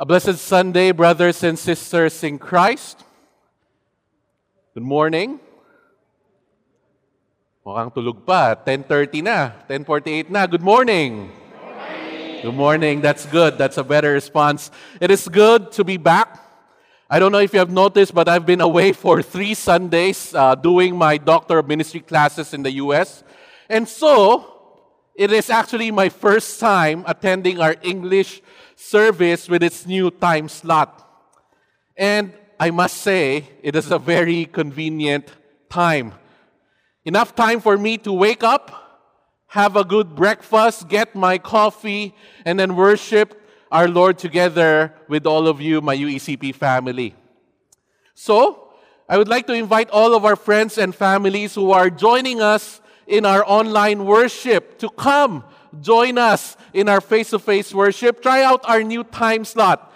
A blessed Sunday, brothers and sisters in Christ. Good morning. Mukhang tulog pa. 10.30 na. 10.48 na. Good morning. Good morning. Good morning. That's good. That's a better response. It is good to be back. I don't know if you have noticed, but I've been away for three Sundays uh, doing my Doctor of Ministry classes in the U.S. And so, it is actually my first time attending our English service with its new time slot. And I must say, it is a very convenient time. Enough time for me to wake up, have a good breakfast, get my coffee, and then worship our Lord together with all of you, my UECP family. So, I would like to invite all of our friends and families who are joining us in our online worship to come join us in our face to face worship. Try out our new time slot.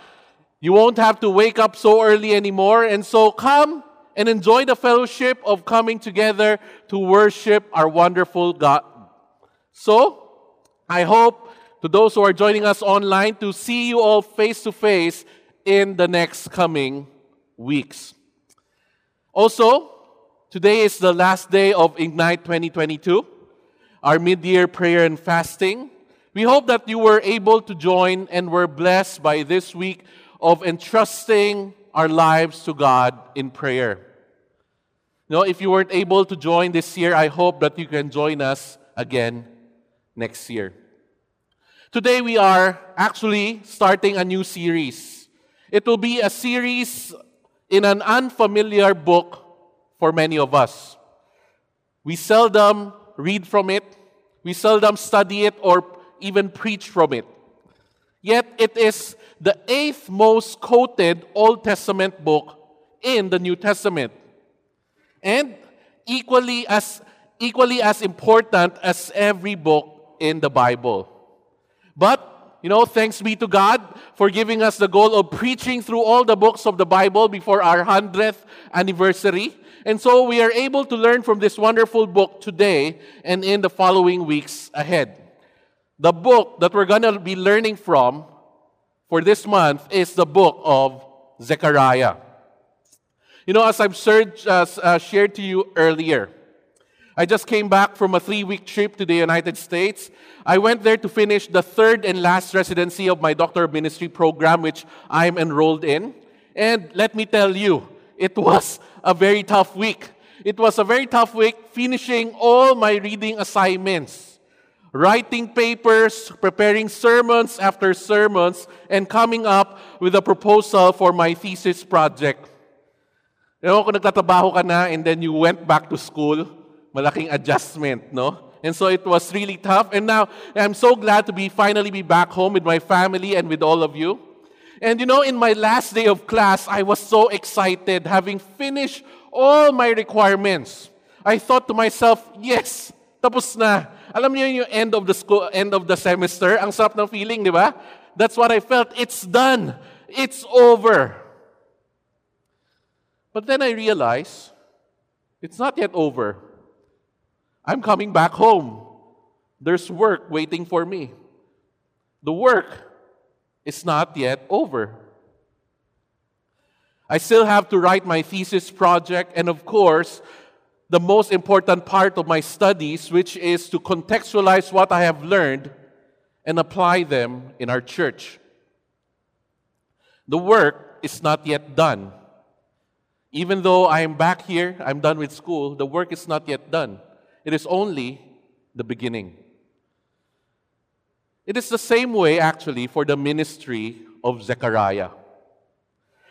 You won't have to wake up so early anymore. And so come and enjoy the fellowship of coming together to worship our wonderful God. So, I hope to those who are joining us online to see you all face to face in the next coming weeks. Also, today is the last day of Ignite 2022 our mid year prayer and fasting. We hope that you were able to join and were blessed by this week of entrusting our lives to God in prayer. Know, if you weren't able to join this year, I hope that you can join us again next year. Today we are actually starting a new series. It will be a series in an unfamiliar book for many of us. We seldom read from it, we seldom study it or even preach from it. Yet it is the eighth most quoted Old Testament book in the New Testament. And equally as equally as important as every book in the Bible. But you know, thanks be to God for giving us the goal of preaching through all the books of the Bible before our 100th anniversary. And so we are able to learn from this wonderful book today and in the following weeks ahead. The book that we're going to be learning from for this month is the book of Zechariah. You know, as I've shared, uh, uh, shared to you earlier, I just came back from a three week trip to the United States. I went there to finish the third and last residency of my Doctor of Ministry program, which I'm enrolled in. And let me tell you, it was a very tough week. It was a very tough week finishing all my reading assignments, writing papers, preparing sermons after sermons, and coming up with a proposal for my thesis project. You know, kung nagtatrabaho ka na and then you went back to school, malaking adjustment, no? And so it was really tough. And now I'm so glad to be finally be back home with my family and with all of you. And you know, in my last day of class, I was so excited having finished all my requirements. I thought to myself, yes, tapos na. Alam niyo yung end of the school, end of the semester, ang sarap ng feeling, di ba? That's what I felt. It's done. It's over. But then I realized it's not yet over. I'm coming back home. There's work waiting for me. The work is not yet over. I still have to write my thesis project, and of course, the most important part of my studies, which is to contextualize what I have learned and apply them in our church. The work is not yet done. Even though I am back here, I'm done with school, the work is not yet done. It is only the beginning. It is the same way, actually, for the ministry of Zechariah.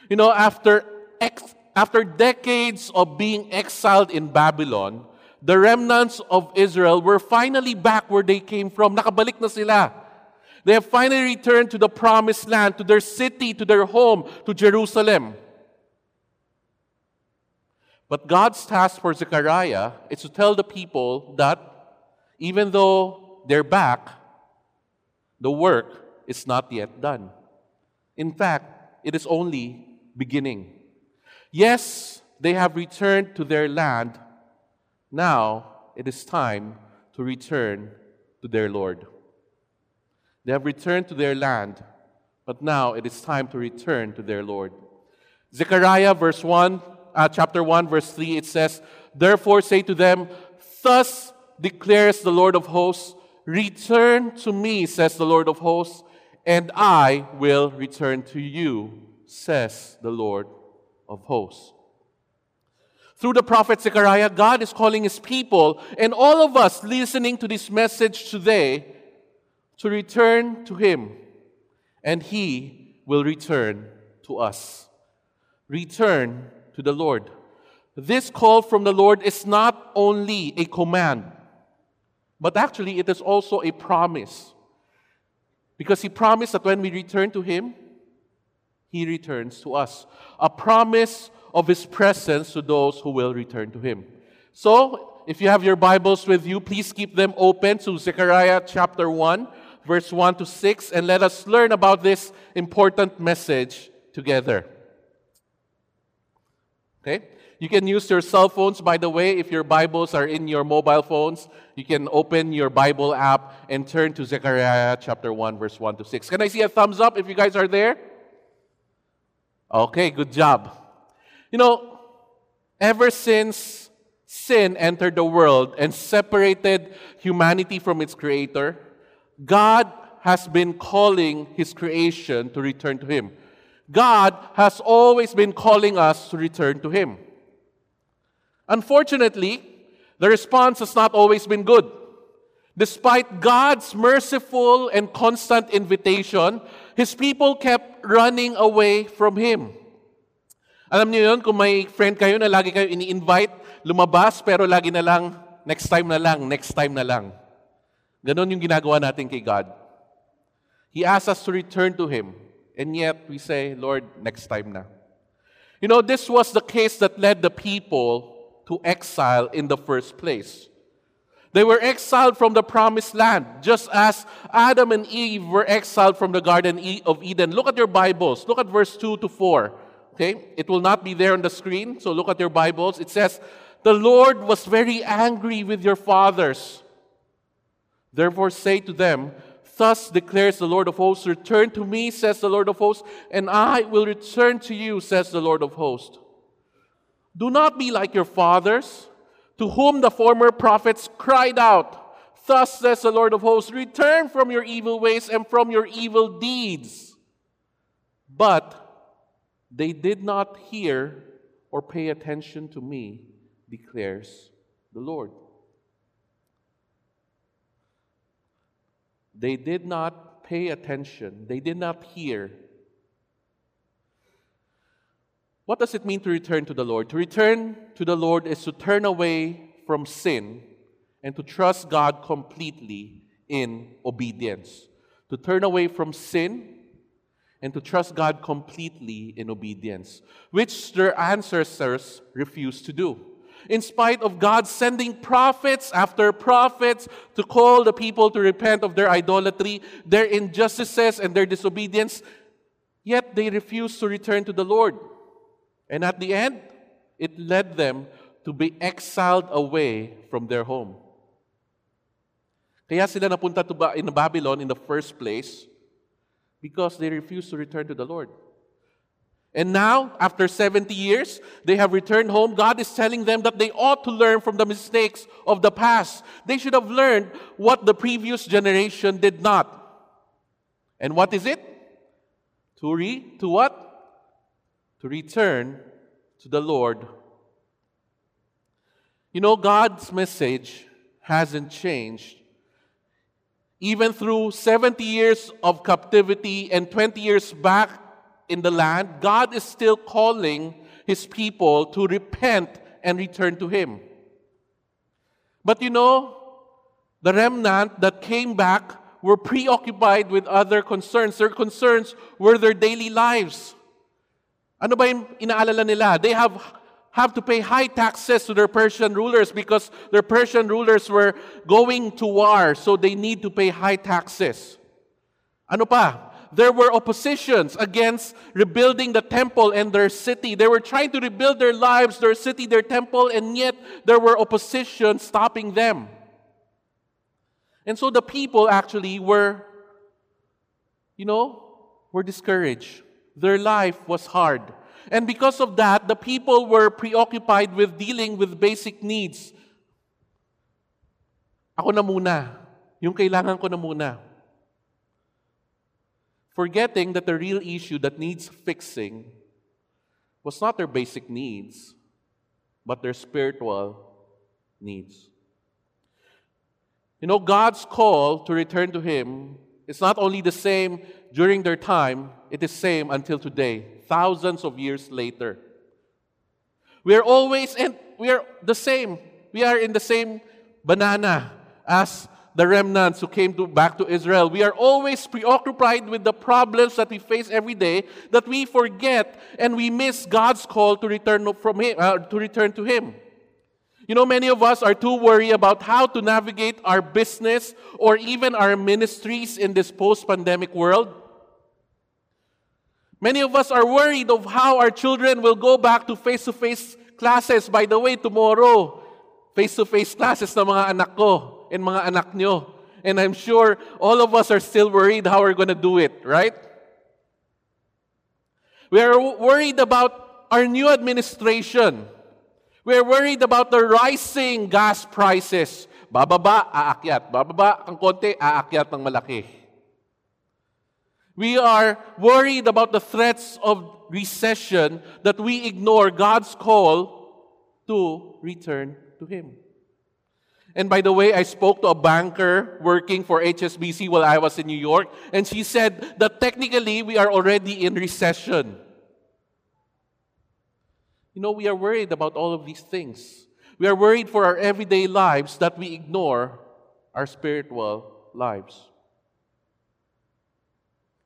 You know, after, ex- after decades of being exiled in Babylon, the remnants of Israel were finally back where they came from. Nakabalik na sila. They have finally returned to the promised land, to their city, to their home, to Jerusalem. But God's task for Zechariah is to tell the people that even though they're back, the work is not yet done. In fact, it is only beginning. Yes, they have returned to their land. Now it is time to return to their Lord. They have returned to their land. but now it is time to return to their Lord. Zechariah verse 1, uh, chapter 1, verse 3, it says, Therefore say to them, Thus declares the Lord of hosts, Return to me, says the Lord of hosts, and I will return to you, says the Lord of hosts. Through the prophet Zechariah, God is calling his people and all of us listening to this message today to return to him, and he will return to us. Return to the Lord. This call from the Lord is not only a command, but actually it is also a promise. Because He promised that when we return to Him, He returns to us. A promise of His presence to those who will return to Him. So, if you have your Bibles with you, please keep them open to Zechariah chapter 1, verse 1 to 6, and let us learn about this important message together. Okay? You can use your cell phones, by the way, if your Bibles are in your mobile phones. You can open your Bible app and turn to Zechariah chapter 1, verse 1 to 6. Can I see a thumbs up if you guys are there? Okay, good job. You know, ever since sin entered the world and separated humanity from its creator, God has been calling his creation to return to him. God has always been calling us to return to him. Unfortunately, the response has not always been good. Despite God's merciful and constant invitation, His people kept running away from Him. Alam niyo yun, kung may friend kayo na lagi kayo ini-invite, lumabas, pero lagi na lang, next time na lang, next time na lang. Ganon yung ginagawa natin kay God. He asks us to return to Him, and yet we say, Lord, next time na. You know, this was the case that led the people to exile in the first place. They were exiled from the promised land, just as Adam and Eve were exiled from the Garden of Eden. Look at your Bibles. Look at verse 2 to 4. Okay? It will not be there on the screen, so look at your Bibles. It says, The Lord was very angry with your fathers. Therefore, say to them, Thus declares the Lord of hosts, Return to me, says the Lord of hosts, and I will return to you, says the Lord of hosts. Do not be like your fathers, to whom the former prophets cried out, Thus says the Lord of hosts, Return from your evil ways and from your evil deeds. But they did not hear or pay attention to me, declares the Lord. They did not pay attention, they did not hear what does it mean to return to the Lord? To return to the Lord is to turn away from sin and to trust God completely in obedience. To turn away from sin and to trust God completely in obedience, which their ancestors refused to do. In spite of God sending prophets after prophets to call the people to repent of their idolatry, their injustices, and their disobedience, yet they refused to return to the Lord. And at the end, it led them to be exiled away from their home. Kaya sila napunta to ba- in Babylon in the first place because they refused to return to the Lord. And now, after 70 years, they have returned home. God is telling them that they ought to learn from the mistakes of the past. They should have learned what the previous generation did not. And what is it? To re to what? To return to the Lord. You know, God's message hasn't changed. Even through 70 years of captivity and 20 years back in the land, God is still calling his people to repent and return to him. But you know, the remnant that came back were preoccupied with other concerns. Their concerns were their daily lives. Ano ba yung inaalala nila? They have have to pay high taxes to their Persian rulers because their Persian rulers were going to war, so they need to pay high taxes. Ano pa? There were oppositions against rebuilding the temple and their city. They were trying to rebuild their lives, their city, their temple, and yet there were opposition stopping them. And so the people actually were, you know, were discouraged. Their life was hard. And because of that, the people were preoccupied with dealing with basic needs. Ako na muna. Yung kailangan ko na muna. Forgetting that the real issue that needs fixing was not their basic needs, but their spiritual needs. You know, God's call to return to Him is not only the same during their time, it is same until today, thousands of years later. We are always and we are the same. We are in the same banana as the remnants who came to, back to Israel. We are always preoccupied with the problems that we face every day that we forget and we miss God's call to return from him, uh, to return to Him. You know, many of us are too worried about how to navigate our business or even our ministries in this post pandemic world. Many of us are worried of how our children will go back to face to face classes. By the way, tomorrow, face to face classes ng mga anak ko and mga anak nyo. And I'm sure all of us are still worried how we're going to do it, right? We are worried about our new administration. We're worried about the rising gas prices. Bababa, aakyat. Bababa ang konti, aakyat ng malaki. We are worried about the threats of recession that we ignore God's call to return to Him. And by the way, I spoke to a banker working for HSBC while I was in New York, and she said that technically we are already in recession. You know, we are worried about all of these things. We are worried for our everyday lives that we ignore our spiritual lives.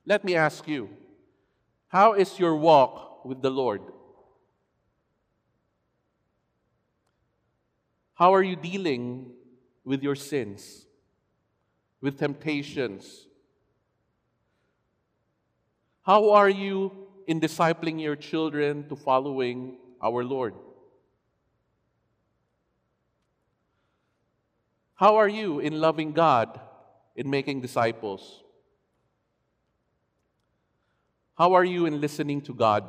Let me ask you how is your walk with the Lord? How are you dealing with your sins, with temptations? How are you in discipling your children to following our Lord. How are you in loving God, in making disciples? How are you in listening to God?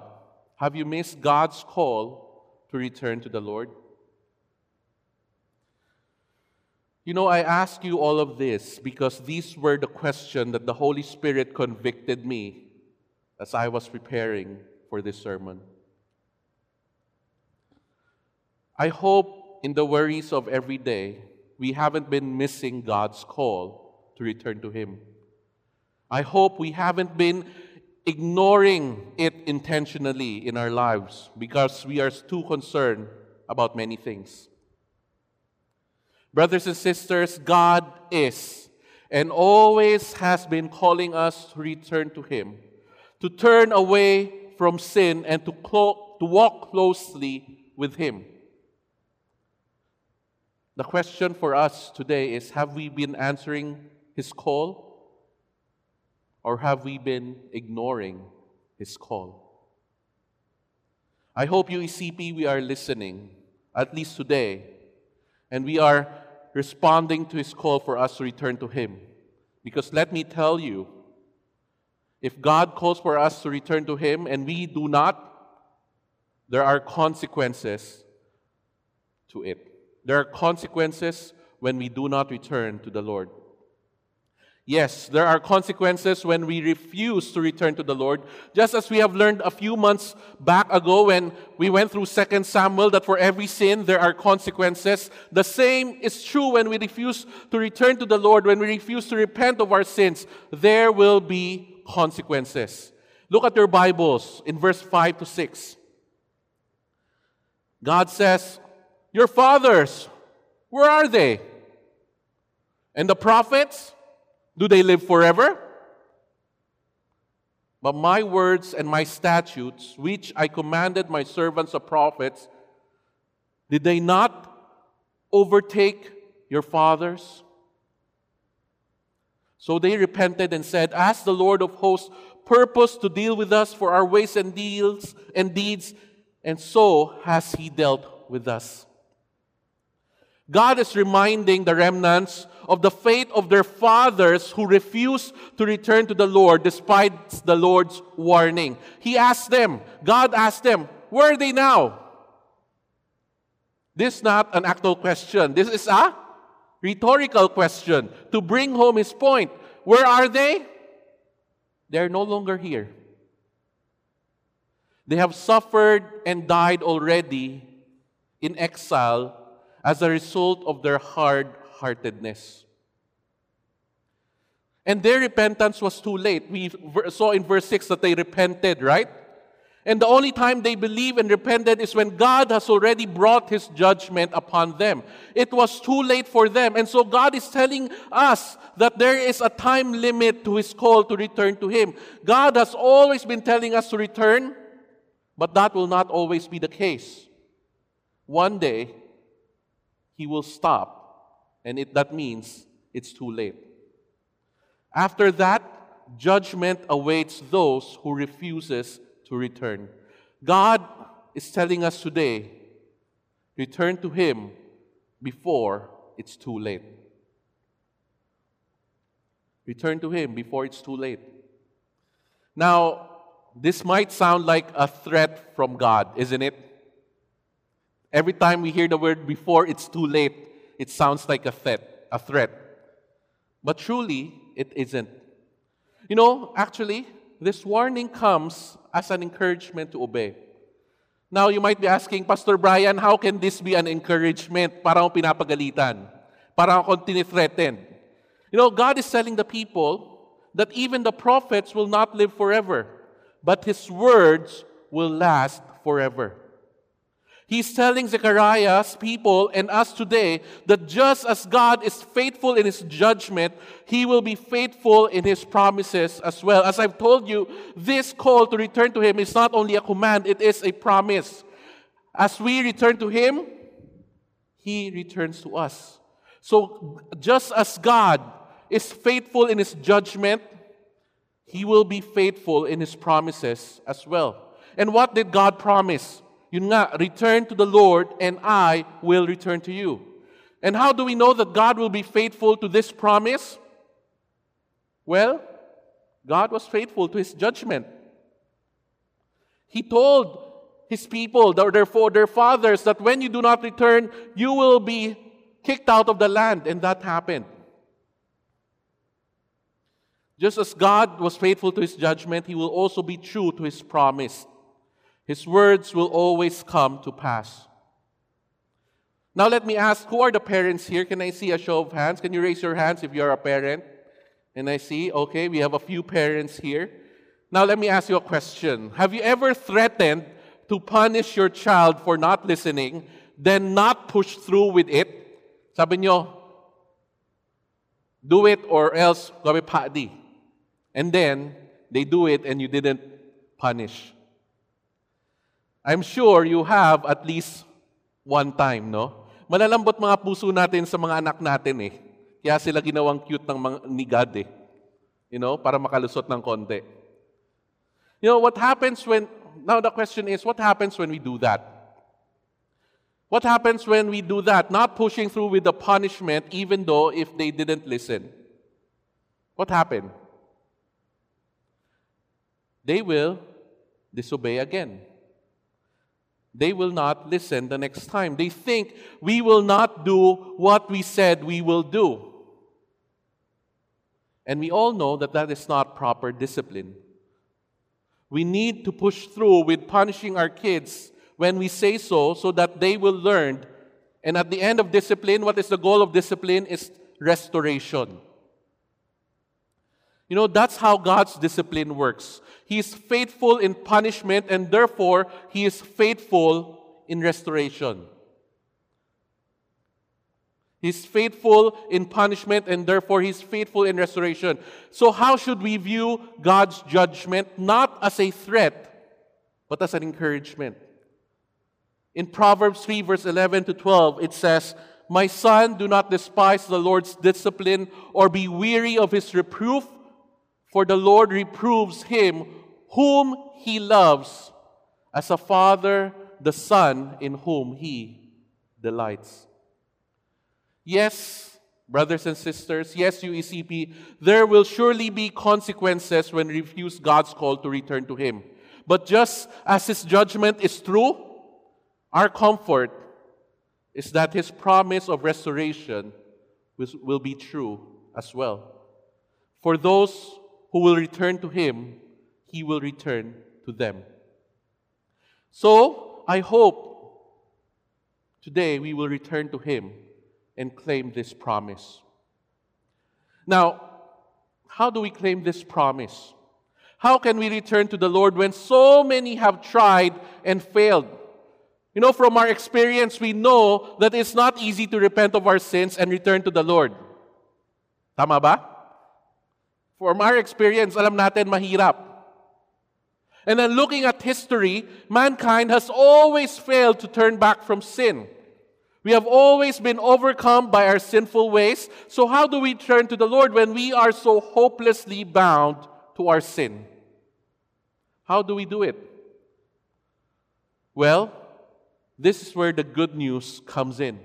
Have you missed God's call to return to the Lord? You know, I ask you all of this because these were the questions that the Holy Spirit convicted me as I was preparing for this sermon. I hope in the worries of every day, we haven't been missing God's call to return to Him. I hope we haven't been ignoring it intentionally in our lives because we are too concerned about many things. Brothers and sisters, God is and always has been calling us to return to Him, to turn away from sin and to, clo- to walk closely with Him. The question for us today is have we been answering His call or have we been ignoring His call? I hope UECP we are listening, at least today, and we are responding to His call for us to return to Him. Because let me tell you, if God calls for us to return to Him and we do not, there are consequences to it. There are consequences when we do not return to the Lord. Yes, there are consequences when we refuse to return to the Lord. Just as we have learned a few months back ago when we went through 2 Samuel that for every sin there are consequences. The same is true when we refuse to return to the Lord, when we refuse to repent of our sins. There will be consequences. Look at your Bibles in verse 5 to 6. God says, your fathers, where are they? And the prophets, do they live forever? But my words and my statutes, which I commanded my servants the prophets, did they not overtake your fathers? So they repented and said, As the Lord of hosts purposed to deal with us for our ways and deeds and deeds, and so has he dealt with us. God is reminding the remnants of the fate of their fathers who refused to return to the Lord despite the Lord's warning. He asked them, God asked them, Where are they now? This is not an actual question. This is a rhetorical question to bring home his point. Where are they? They're no longer here. They have suffered and died already in exile as a result of their hard heartedness. And their repentance was too late. We saw in verse 6 that they repented, right? And the only time they believe and repented is when God has already brought his judgment upon them. It was too late for them. And so God is telling us that there is a time limit to his call to return to him. God has always been telling us to return, but that will not always be the case. One day, he will stop, and it, that means it's too late. After that, judgment awaits those who refuses to return. God is telling us today, return to him before it's too late. Return to him before it's too late. Now, this might sound like a threat from God, isn't it? Every time we hear the word before it's too late, it sounds like a threat, a threat. But truly, it isn't. You know, actually, this warning comes as an encouragement to obey. Now, you might be asking, Pastor Brian, how can this be an encouragement? Para Parang pinapagalitan. Parang akong tinithreaten. You know, God is telling the people that even the prophets will not live forever, but His words will last forever. He's telling Zechariah's people and us today that just as God is faithful in his judgment, he will be faithful in his promises as well. As I've told you, this call to return to him is not only a command, it is a promise. As we return to him, he returns to us. So just as God is faithful in his judgment, he will be faithful in his promises as well. And what did God promise? Yun nga, return to the Lord and I will return to you. And how do we know that God will be faithful to this promise? Well, God was faithful to his judgment. He told his people, therefore their fathers, that when you do not return, you will be kicked out of the land. And that happened. Just as God was faithful to his judgment, he will also be true to his promise. His words will always come to pass. Now, let me ask who are the parents here? Can I see a show of hands? Can you raise your hands if you're a parent? And I see, okay, we have a few parents here. Now, let me ask you a question. Have you ever threatened to punish your child for not listening, then not push through with it? Sabi nyo, do it or else gabi padi. And then, they do it and you didn't punish. I'm sure you have at least one time, no? Malalambot mga puso natin sa mga anak natin eh. Kaya sila ginawang cute ng mga, ni God eh. You know, para makalusot ng konti. You know, what happens when, now the question is, what happens when we do that? What happens when we do that? Not pushing through with the punishment, even though if they didn't listen. What happened? They will disobey again they will not listen the next time. They think we will not do what we said we will do. And we all know that that is not proper discipline. We need to push through with punishing our kids when we say so, so that they will learn. And at the end of discipline, what is the goal of discipline? Is restoration. You know, that's how God's discipline works. He is faithful in punishment, and therefore, He is faithful in restoration. He's faithful in punishment, and therefore, He's faithful in restoration. So, how should we view God's judgment? Not as a threat, but as an encouragement. In Proverbs 3, verse 11 to 12, it says, My son, do not despise the Lord's discipline or be weary of his reproof for the Lord reproves him whom he loves, as a father the son in whom he delights. Yes, brothers and sisters, yes, UECP, there will surely be consequences when refuse God's call to return to Him. But just as His judgment is true, our comfort is that His promise of restoration will be true as well. For those who will return to Him, He will return to them. So, I hope today we will return to Him and claim this promise. Now, how do we claim this promise? How can we return to the Lord when so many have tried and failed? You know, from our experience, we know that it's not easy to repent of our sins and return to the Lord. Tama ba? From our experience, alam natin mahirap. And then looking at history, mankind has always failed to turn back from sin. We have always been overcome by our sinful ways. So, how do we turn to the Lord when we are so hopelessly bound to our sin? How do we do it? Well, this is where the good news comes in.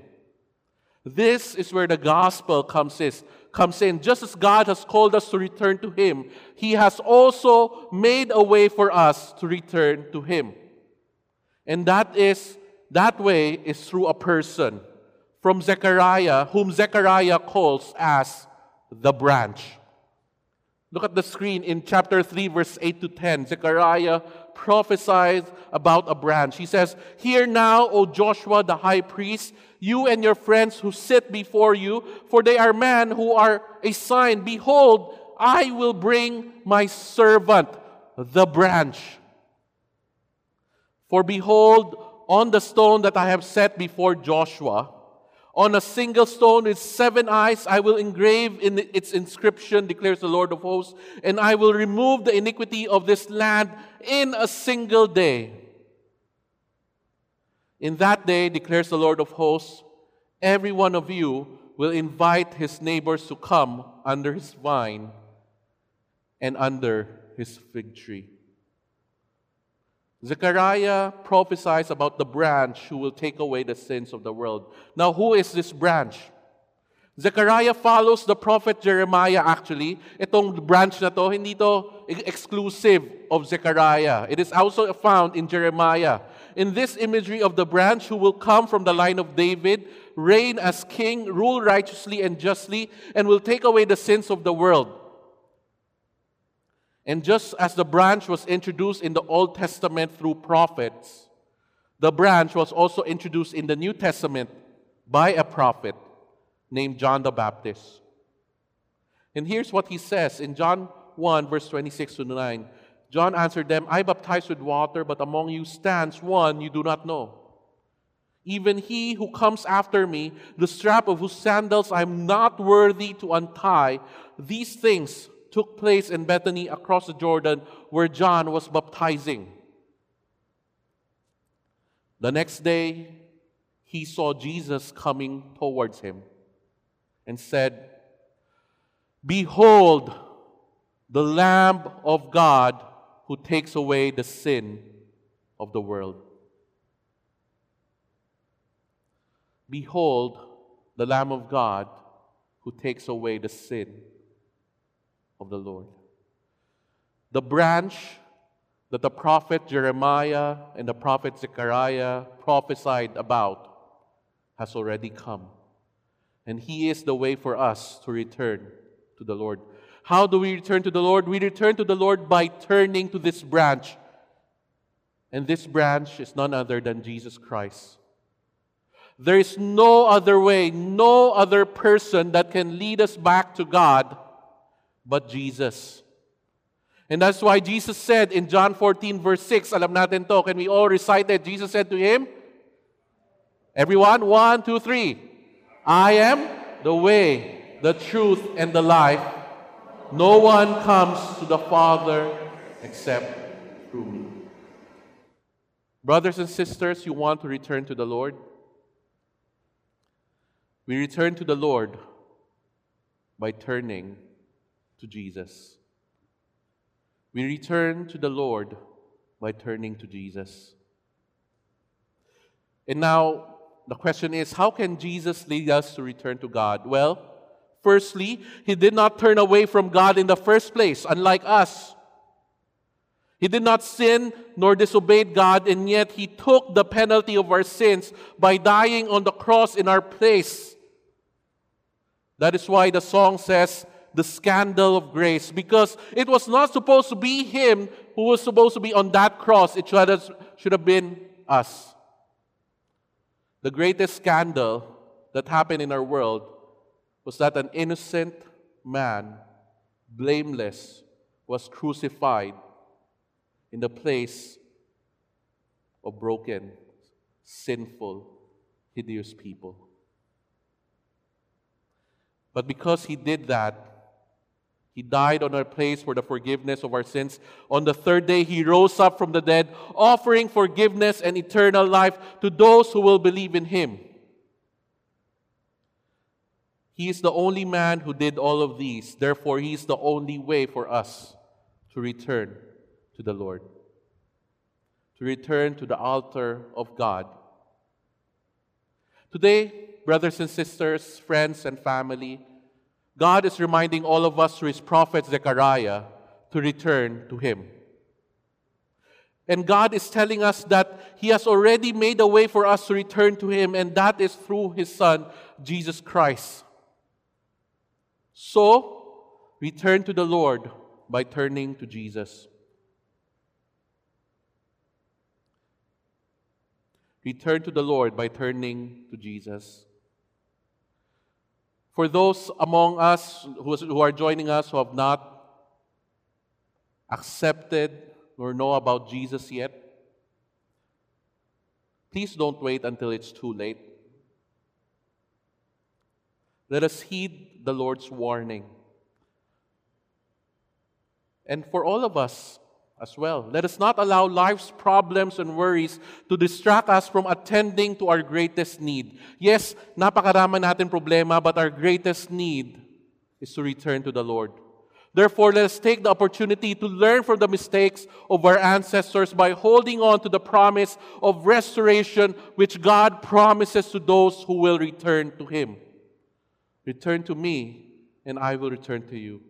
This is where the gospel comes in comes in. Just as God has called us to return to Him, He has also made a way for us to return to Him. And that is that way is through a person from Zechariah, whom Zechariah calls as the branch. Look at the screen in chapter 3, verse 8 to 10. Zechariah prophesies about a branch. He says, Hear now, O Joshua the high priest, you and your friends who sit before you, for they are men who are a sign. Behold, I will bring my servant, the branch. For behold, on the stone that I have set before Joshua, on a single stone with seven eyes, I will engrave in its inscription, declares the Lord of hosts, and I will remove the iniquity of this land in a single day. In that day, declares the Lord of hosts, every one of you will invite his neighbors to come under his vine and under his fig tree. Zechariah prophesies about the branch who will take away the sins of the world. Now, who is this branch? Zechariah follows the prophet Jeremiah actually. Itong branch na to, hindi to exclusive of Zechariah. It is also found in Jeremiah in this imagery of the branch who will come from the line of David, reign as king, rule righteously and justly, and will take away the sins of the world. And just as the branch was introduced in the Old Testament through prophets, the branch was also introduced in the New Testament by a prophet named John the Baptist. And here's what he says in John 1, verse 26 to 9. John answered them, I baptize with water, but among you stands one you do not know. Even he who comes after me, the strap of whose sandals I am not worthy to untie, these things took place in Bethany across the Jordan where John was baptizing. The next day, he saw Jesus coming towards him and said, Behold, the Lamb of God who takes away the sin of the world. Behold, the Lamb of God who takes away the sin of the Lord. The branch that the prophet Jeremiah and the prophet Zechariah prophesied about has already come. And he is the way for us to return to the Lord. How do we return to the Lord? We return to the Lord by turning to this branch. And this branch is none other than Jesus Christ. There is no other way, no other person that can lead us back to God but Jesus. And that's why Jesus said in John 14, verse 6, alam natin to, can we all recite that? Jesus said to him, Everyone, one, two, three. I am the way, the truth, and the life. No one comes to the Father except through me. Brothers and sisters, you want to return to the Lord? We return to the Lord by turning to Jesus. We return to the Lord by turning to Jesus. And now, the question is how can Jesus lead us to return to God? Well, firstly, he did not turn away from God in the first place, unlike us. He did not sin nor disobeyed God, and yet he took the penalty of our sins by dying on the cross in our place. That is why the song says, the scandal of grace, because it was not supposed to be him who was supposed to be on that cross. It should have, should have been us. The greatest scandal that happened in our world was that an innocent man, blameless, was crucified in the place of broken, sinful, hideous people. But because he did that, he died on our place for the forgiveness of our sins. On the third day, he rose up from the dead, offering forgiveness and eternal life to those who will believe in him. He is the only man who did all of these. Therefore, he is the only way for us to return to the Lord, to return to the altar of God. Today, brothers and sisters, friends and family, God is reminding all of us through his prophet Zechariah to return to him. And God is telling us that He has already made a way for us to return to Him, and that is through His Son, Jesus Christ. So, return to the Lord by turning to Jesus. Return to the Lord by turning to Jesus. For those among us who are joining us who have not accepted nor know about Jesus yet, please don't wait until it's too late. Let us heed the Lord's warning. And for all of us, as well. Let us not allow life's problems and worries to distract us from attending to our greatest need. Yes, napakarama natin problema, but our greatest need is to return to the Lord. Therefore, let us take the opportunity to learn from the mistakes of our ancestors by holding on to the promise of restoration which God promises to those who will return to Him. Return to me, and I will return to you.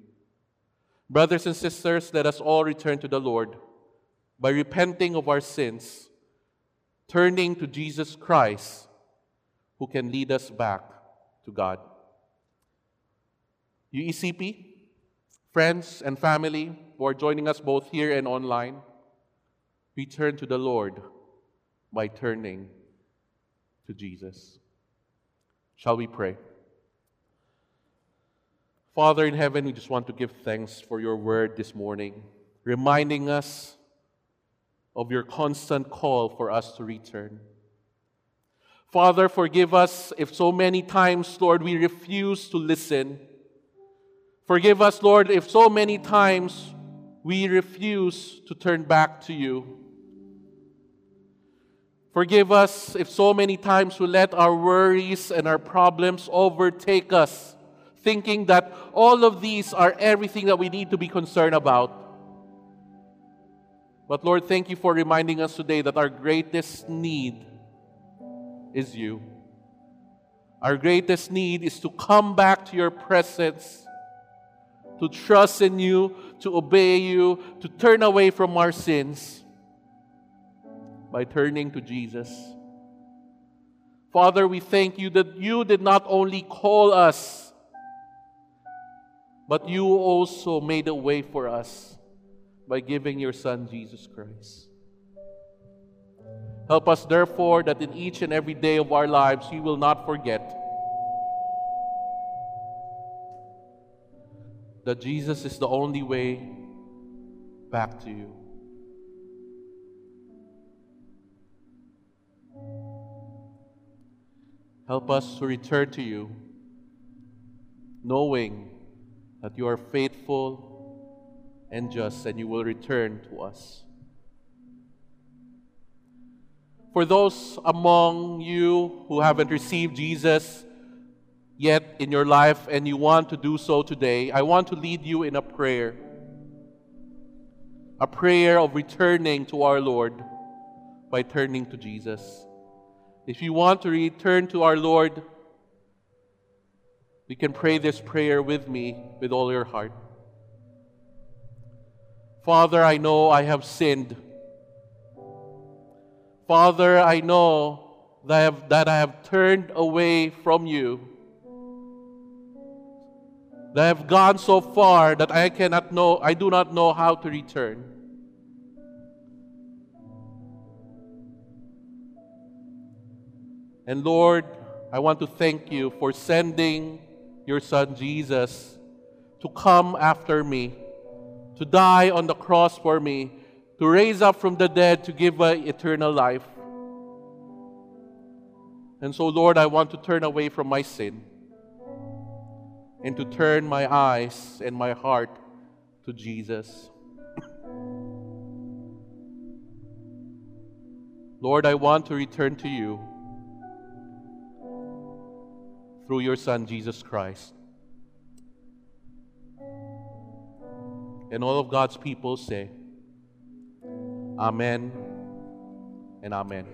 Brothers and sisters, let us all return to the Lord by repenting of our sins, turning to Jesus Christ, who can lead us back to God. UECP, friends and family who are joining us both here and online, return to the Lord by turning to Jesus. Shall we pray? Father in heaven, we just want to give thanks for your word this morning, reminding us of your constant call for us to return. Father, forgive us if so many times, Lord, we refuse to listen. Forgive us, Lord, if so many times we refuse to turn back to you. Forgive us if so many times we let our worries and our problems overtake us thinking that all of these are everything that we need to be concerned about. But Lord, thank you for reminding us today that our greatest need is you. Our greatest need is to come back to your presence, to trust in you, to obey you, to turn away from our sins by turning to Jesus. Father, we thank you that you did not only call us but you also made a way for us by giving your Son, Jesus Christ. Help us, therefore, that in each and every day of our lives we will not forget that Jesus is the only way back to you. Help us to return to you, knowing that you are faithful and just and you will return to us. For those among you who haven't received Jesus yet in your life and you want to do so today, I want to lead you in a prayer. A prayer of returning to our Lord by turning to Jesus. If you want to return to our Lord, you can pray this prayer with me with all your heart. Father, I know I have sinned. Father, I know that I have, that I have turned away from you. That I have gone so far that I cannot know, I do not know how to return. And Lord, I want to thank you for sending your son Jesus to come after me, to die on the cross for me, to raise up from the dead to give a eternal life. And so, Lord, I want to turn away from my sin and to turn my eyes and my heart to Jesus. Lord, I want to return to you through your Son, Jesus Christ. And all of God's people say, Amen and Amen.